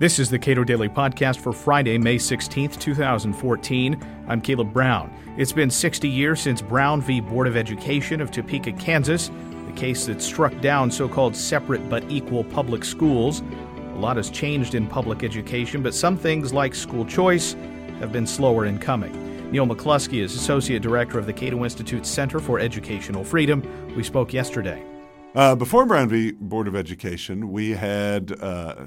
This is the Cato Daily Podcast for Friday, May 16th, 2014. I'm Caleb Brown. It's been 60 years since Brown v. Board of Education of Topeka, Kansas, the case that struck down so called separate but equal public schools. A lot has changed in public education, but some things like school choice have been slower in coming. Neal McCluskey is Associate Director of the Cato Institute Center for Educational Freedom. We spoke yesterday. Uh, before Brown v. Board of Education, we had uh,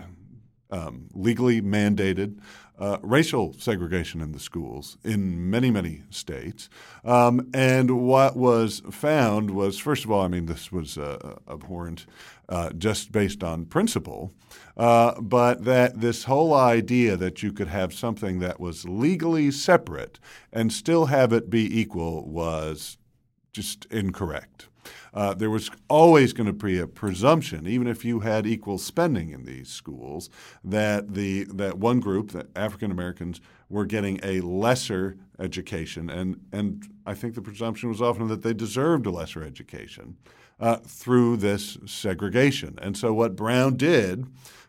um, legally mandated uh, racial segregation in the schools in many, many states. Um, and what was found was, first of all, I mean, this was uh, abhorrent uh, just based on principle, uh, but that this whole idea that you could have something that was legally separate and still have it be equal was just incorrect. Uh, there was always going to be a presumption, even if you had equal spending in these schools, that the that one group, that African Americans, were getting a lesser education, and and I think the presumption was often that they deserved a lesser education uh, through this segregation. And so what Brown did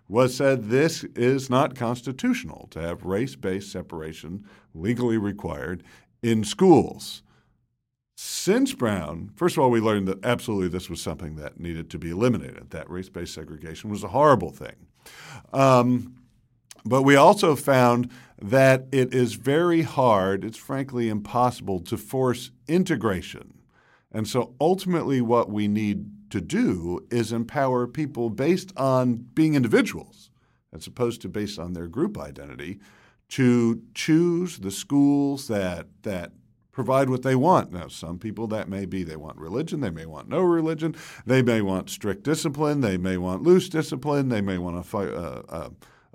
was said this is not constitutional to have race-based separation legally required in schools. Since Brown, first of all, we learned that absolutely this was something that needed to be eliminated. That race based segregation was a horrible thing. Um, but we also found that it is very hard, it's frankly impossible to force integration. And so ultimately, what we need to do is empower people based on being individuals, as opposed to based on their group identity, to choose the schools that, that provide what they want. Now, some people that may be they want religion, they may want no religion, they may want strict discipline, they may want loose discipline, they may want to fo- uh, uh,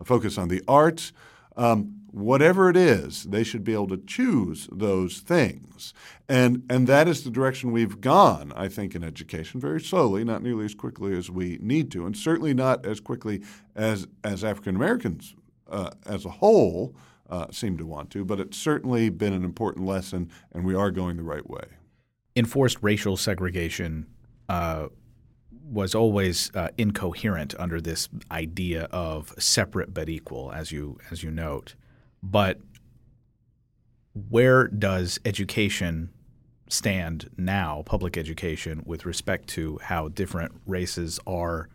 focus on the arts. Um, whatever it is, they should be able to choose those things. And, and that is the direction we've gone, I think, in education, very slowly, not nearly as quickly as we need to, and certainly not as quickly as, as African Americans uh, as a whole uh, seem to want to, but it's certainly been an important lesson, and we are going the right way. Enforced racial segregation uh, was always uh, incoherent under this idea of separate but equal, as you as you note. But where does education stand now, public education, with respect to how different races are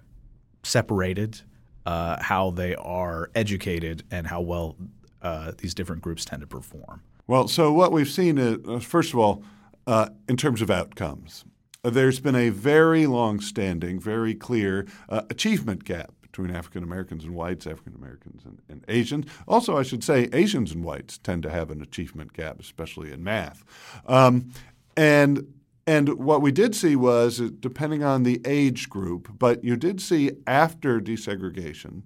separated, uh, how they are educated, and how well uh, these different groups tend to perform? Well, so what we've seen is, uh, first of all, uh, in terms of outcomes, uh, there's been a very long standing, very clear uh, achievement gap between African Americans and whites, African Americans and, and, Asians. Also, I should say, Asians and whites tend to have an achievement gap, especially in math. Um, and and what we did see was, depending on the age group, but you did see after desegregation,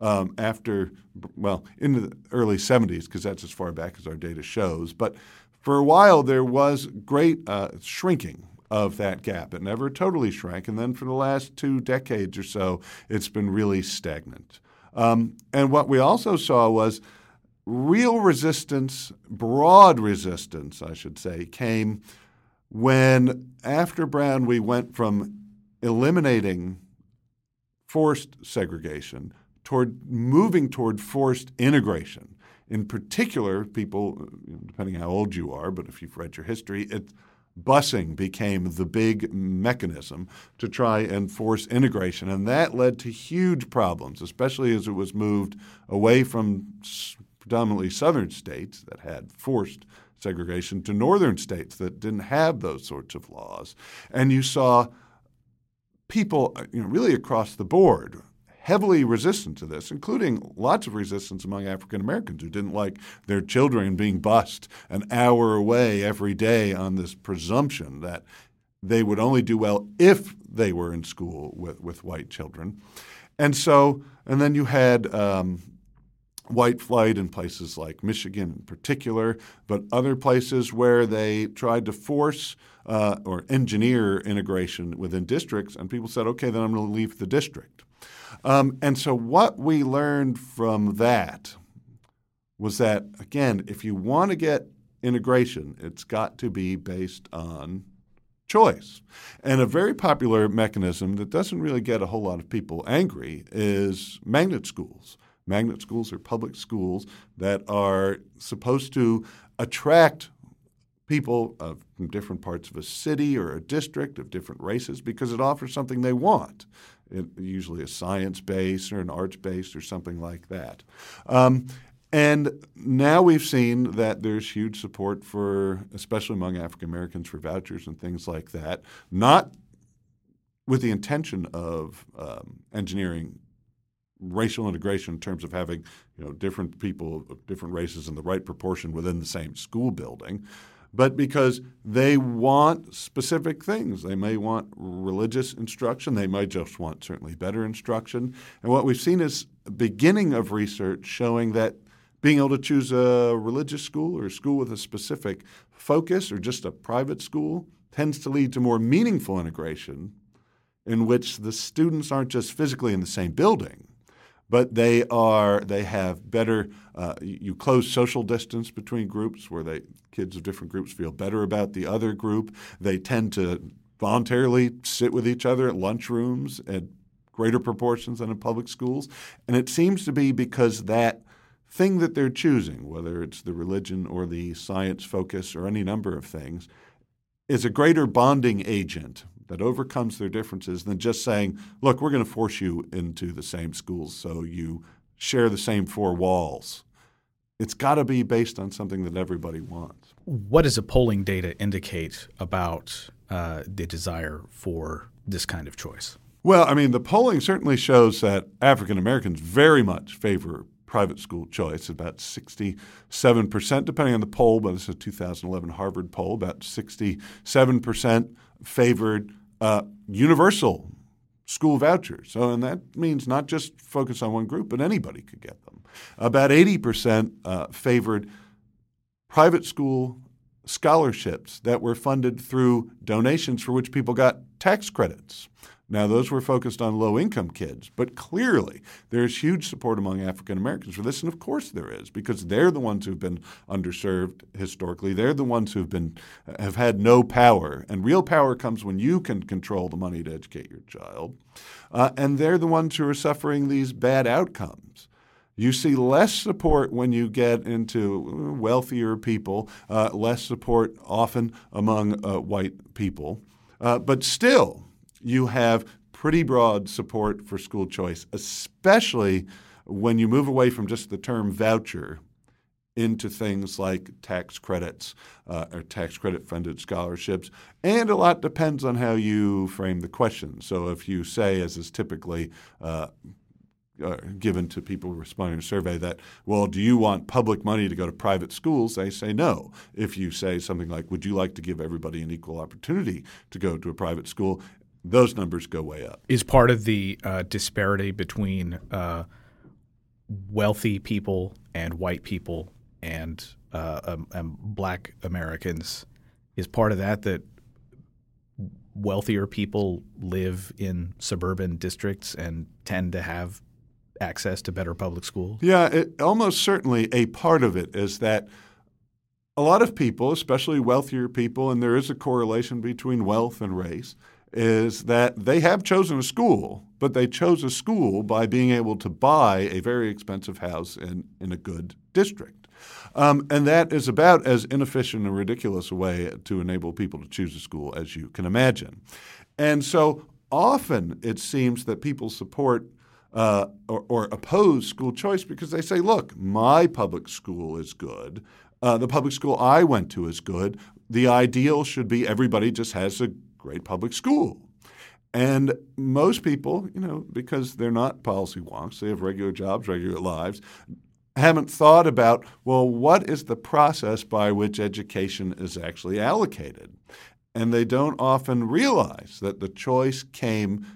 um, after, well, in the early 70s, because that's as far back as our data shows. But for a while, there was great uh, shrinking of that gap. It never totally shrank. And then for the last two decades or so, it's been really stagnant. Um, and what we also saw was real resistance, broad resistance, I should say, came when after Brown we went from eliminating forced segregation toward moving toward forced integration. In particular, people, depending how old you are, but if you've read your history, it, busing became the big mechanism to try and force integration. And that led to huge problems, especially as it was moved away from predominantly southern states that had forced segregation to northern states that didn't have those sorts of laws. And you saw people uh, you know, really across the board heavily resistant to this, including lots of resistance among African Americans who didn't like their children being bused an hour away every day on this presumption that they would only do well if they were in school with, with white children. And so, and then you had um, white flight in places like Michigan in particular, but other places where they tried to force uh, or engineer integration within districts, and people said, okay, then I'm going to leave the district. Um, and so, what we learned from that was that, again, if you want to get integration, it's got to be based on choice. And a very popular mechanism that doesn't really get a whole lot of people angry is magnet schools. Magnet schools are public schools that are supposed to attract people of, from different parts of a city or a district of different races because it offers something they want. It, usually a science base or an arts base or something like that. Um, and now we've seen that there's huge support for, especially among African Americans, for vouchers and things like that, not with the intention of um, engineering racial integration in terms of having you know different people of different races in the right proportion within the same school building, but because they want specific things. They may want religious instruction. They might just want certainly better instruction. And what we've seen is beginning of research showing that being able to choose a religious school or a school with a specific focus or just a private school tends to lead to more meaningful integration in which the students aren't just physically in the same building, but they are they have better uh, you close social distance between groups where they kids of different groups feel better about the other group. They tend to voluntarily sit with each other at lunchrooms at greater proportions than in public schools, and it seems to be because that thing that they're choosing, whether it's the religion or the science focus or any number of things, is a greater bonding agent that overcomes their differences than just saying, look, we're going to force you into the same schools so you share the same four walls. It's got to be based on something that everybody wants. What does the polling data indicate about uh, the desire for this kind of choice? Well, I mean, the polling certainly shows that African Americans very much favor private school choice, about 67%, depending on the poll, but this is a 2011 Harvard poll, about 67% favored uh, universal school vouchers. So, and that means not just focus on one group, but anybody could get them. About 80% uh, favored private school scholarships that were funded through donations for which people got tax credits. Now, those were focused on low income kids, but clearly there's huge support among African Americans for this. And of course there is, because they're the ones who've been underserved historically. They're the ones who've been have had no power. And real power comes when you can control the money to educate your child. Uh, and they're the ones who are suffering these bad outcomes. You see less support when you get into wealthier people, uh, less support often among uh, white people. Uh, but still, you have pretty broad support for school choice, especially when you move away from just the term voucher into things like tax credits uh, or tax credit funded scholarships. And a lot depends on how you frame the question. So if you say, as is typically uh, uh, given to people responding to a survey that, well, do you want public money to go to private schools? They say no. If you say something like, would you like to give everybody an equal opportunity to go to a private school? Those numbers go way up. Is part of the uh, disparity between uh, wealthy people and white people and, uh, um, and black Americans is part of that that wealthier people live in suburban districts and tend to have access to better public schools? Yeah, it, almost certainly a part of it is that a lot of people, especially wealthier people, and there is a correlation between wealth and race, is that they have chosen a school, but they chose a school by being able to buy a very expensive house in, in a good district. Um, and that is about as inefficient and ridiculous a way to enable people to choose a school as you can imagine. And so often it seems that people support uh, or, or, oppose school choice because they say, look, my public school is good. Uh, the public school I went to is good. The ideal should be everybody just has a great public school. And most people, you know, because they're not policy wonks, they have regular jobs, regular lives, haven't thought about, well, what is the process by which education is actually allocated? And they don't often realize that the choice came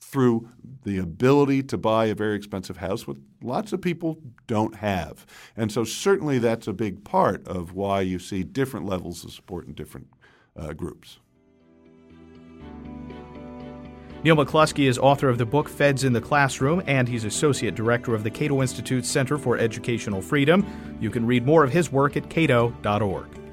through the ability to buy a very expensive house, which lots of people don't have. And so, certainly, that's a big part of why you see different levels of support in different uh, groups. Neal McCluskey is author of the book Feds in the Classroom, and he's associate director of the Cato Institute Center for Educational Freedom. You can read more of his work at cato.org.